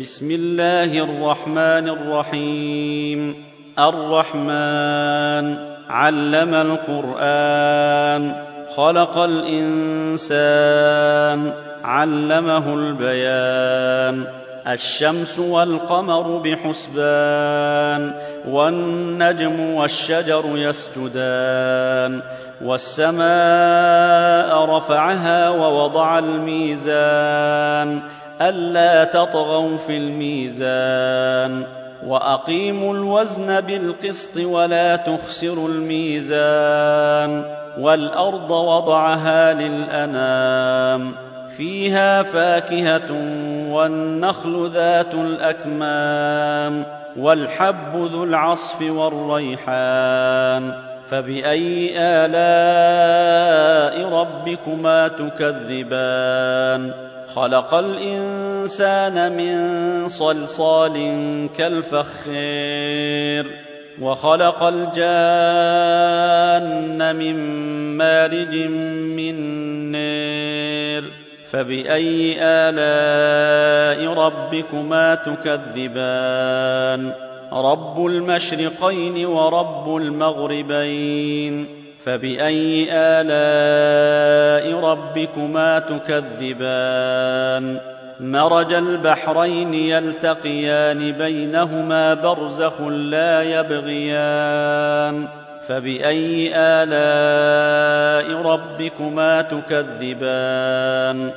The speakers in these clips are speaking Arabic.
بسم الله الرحمن الرحيم الرحمن علم القران خلق الانسان علمه البيان الشمس والقمر بحسبان والنجم والشجر يسجدان والسماء رفعها ووضع الميزان ألا تطغوا في الميزان وأقيموا الوزن بالقسط ولا تخسروا الميزان والأرض وضعها للأنام فيها فاكهة والنخل ذات الأكمام والحب ذو العصف والريحان فبأي آلاء ربكما تكذبان؟ خلق الإنسان من صلصال كالفخير وخلق الجان من مارج من نير. فبأي آلاء ربكما تكذبان؟ رب المشرقين ورب المغربين فباي الاء ربكما تكذبان مرج البحرين يلتقيان بينهما برزخ لا يبغيان فباي الاء ربكما تكذبان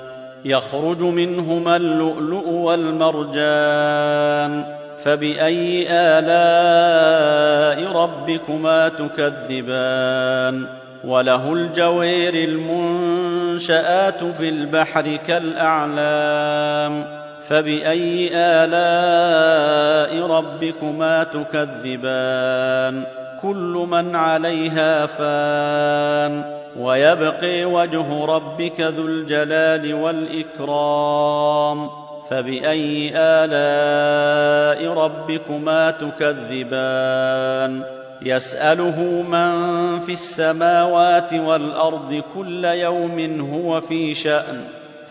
يخرج منهما اللؤلؤ والمرجان فبأي آلاء ربكما تكذبان وله الجوير المنشآت في البحر كالأعلام فبأي آلاء ربكما تكذبان كل من عليها فان ويبقي وجه ربك ذو الجلال والإكرام فبأي آلاء ربكما تكذبان؟ يسأله من في السماوات والأرض كل يوم هو في شأن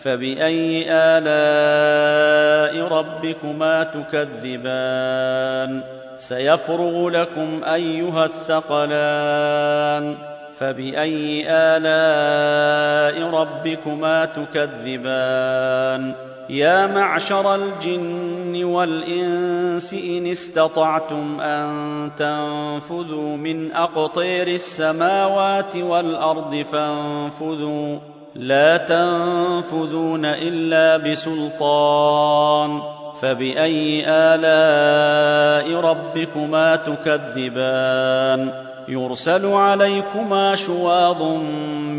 فبأي آلاء ربكما تكذبان؟ سيفرغ لكم أيها الثقلان فبأي آلاء ربكما تكذبان؟ يا معشر الجن والإنس إن استطعتم أن تنفذوا من أقطير السماوات والأرض فانفذوا. لا تنفذون إلا بسلطان. فبأي آلاء ربكما تكذبان؟ يرسل عليكما شواظ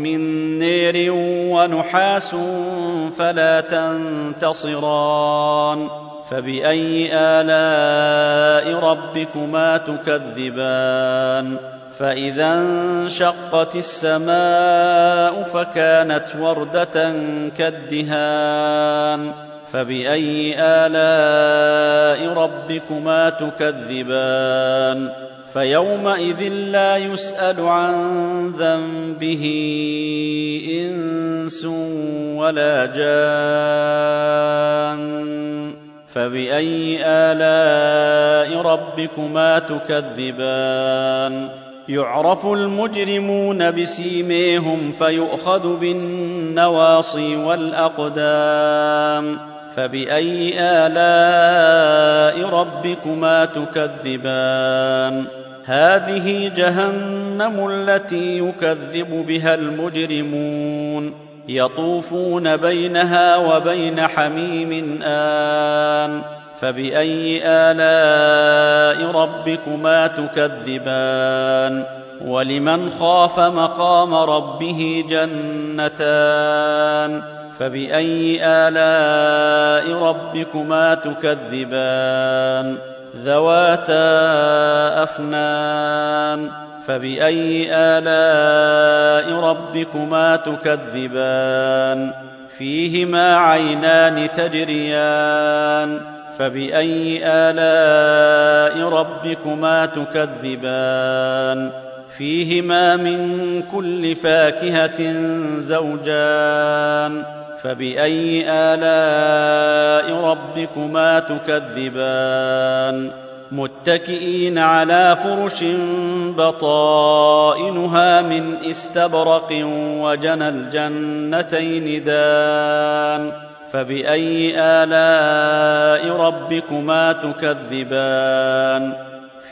من نير ونحاس فلا تنتصران فبأي آلاء ربكما تكذبان فإذا انشقت السماء فكانت وردة كالدهان فبأي آلاء ربكما تكذبان فيومئذ لا يسأل عن ذنبه إنس ولا جان. فبأي آلاء ربكما تكذبان؟ يعرف المجرمون بسيميهم فيؤخذ بالنواصي والأقدام. فبأي آلاء ربكما تكذبان؟ هذه جهنم التي يكذب بها المجرمون. يطوفون بينها وبين حميم آن. فبأي آلاء ربكما تكذبان؟ ولمن خاف مقام ربه جنتان؟ فبأي آلاء ربكما تكذبان؟ ذواتا أفنان. فبأي آلاء ربكما تكذبان؟ فيهما عينان تجريان. فبأي آلاء ربكما تكذبان؟ فيهما من كل فاكهة زوجان. فبأي آلاء ربكما تكذبان؟ متكئين على فرش بطائنها من استبرق وجنى الجنتين دان. فبأي آلاء ربكما تكذبان؟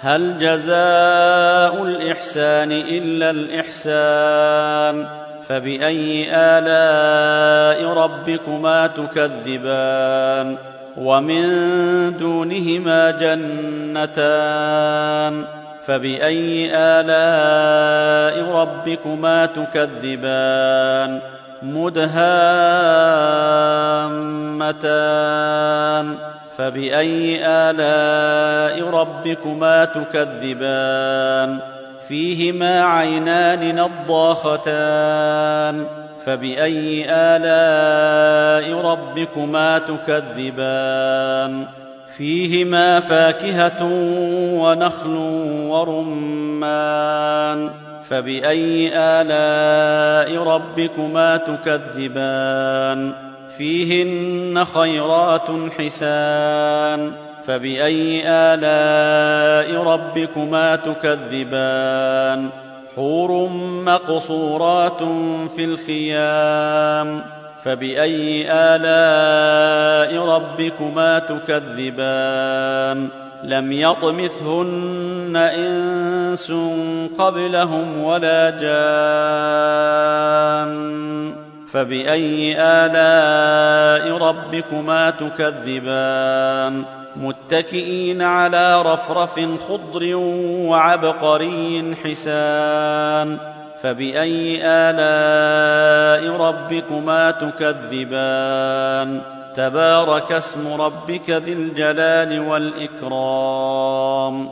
هل جزاء الإحسان إلا الإحسان فبأي آلاء ربكما تكذبان ومن دونهما جنتان فبأي آلاء ربكما تكذبان مدهامتان فبأي آلاء ربكما تكذبان؟ فيهما عينان نضاختان. فبأي آلاء ربكما تكذبان؟ فيهما فاكهة ونخل ورمان. فبأي آلاء ربكما تكذبان؟ فيهن خيرات حسان فبأي آلاء ربكما تكذبان حور مقصورات في الخيام فبأي آلاء ربكما تكذبان لم يطمثهن إنس قبلهم ولا جان فبأي آلاء ربكما تكذبان؟ متكئين على رفرف خضر وعبقري حسان. فبأي آلاء ربكما تكذبان؟ تبارك اسم ربك ذي الجلال والإكرام.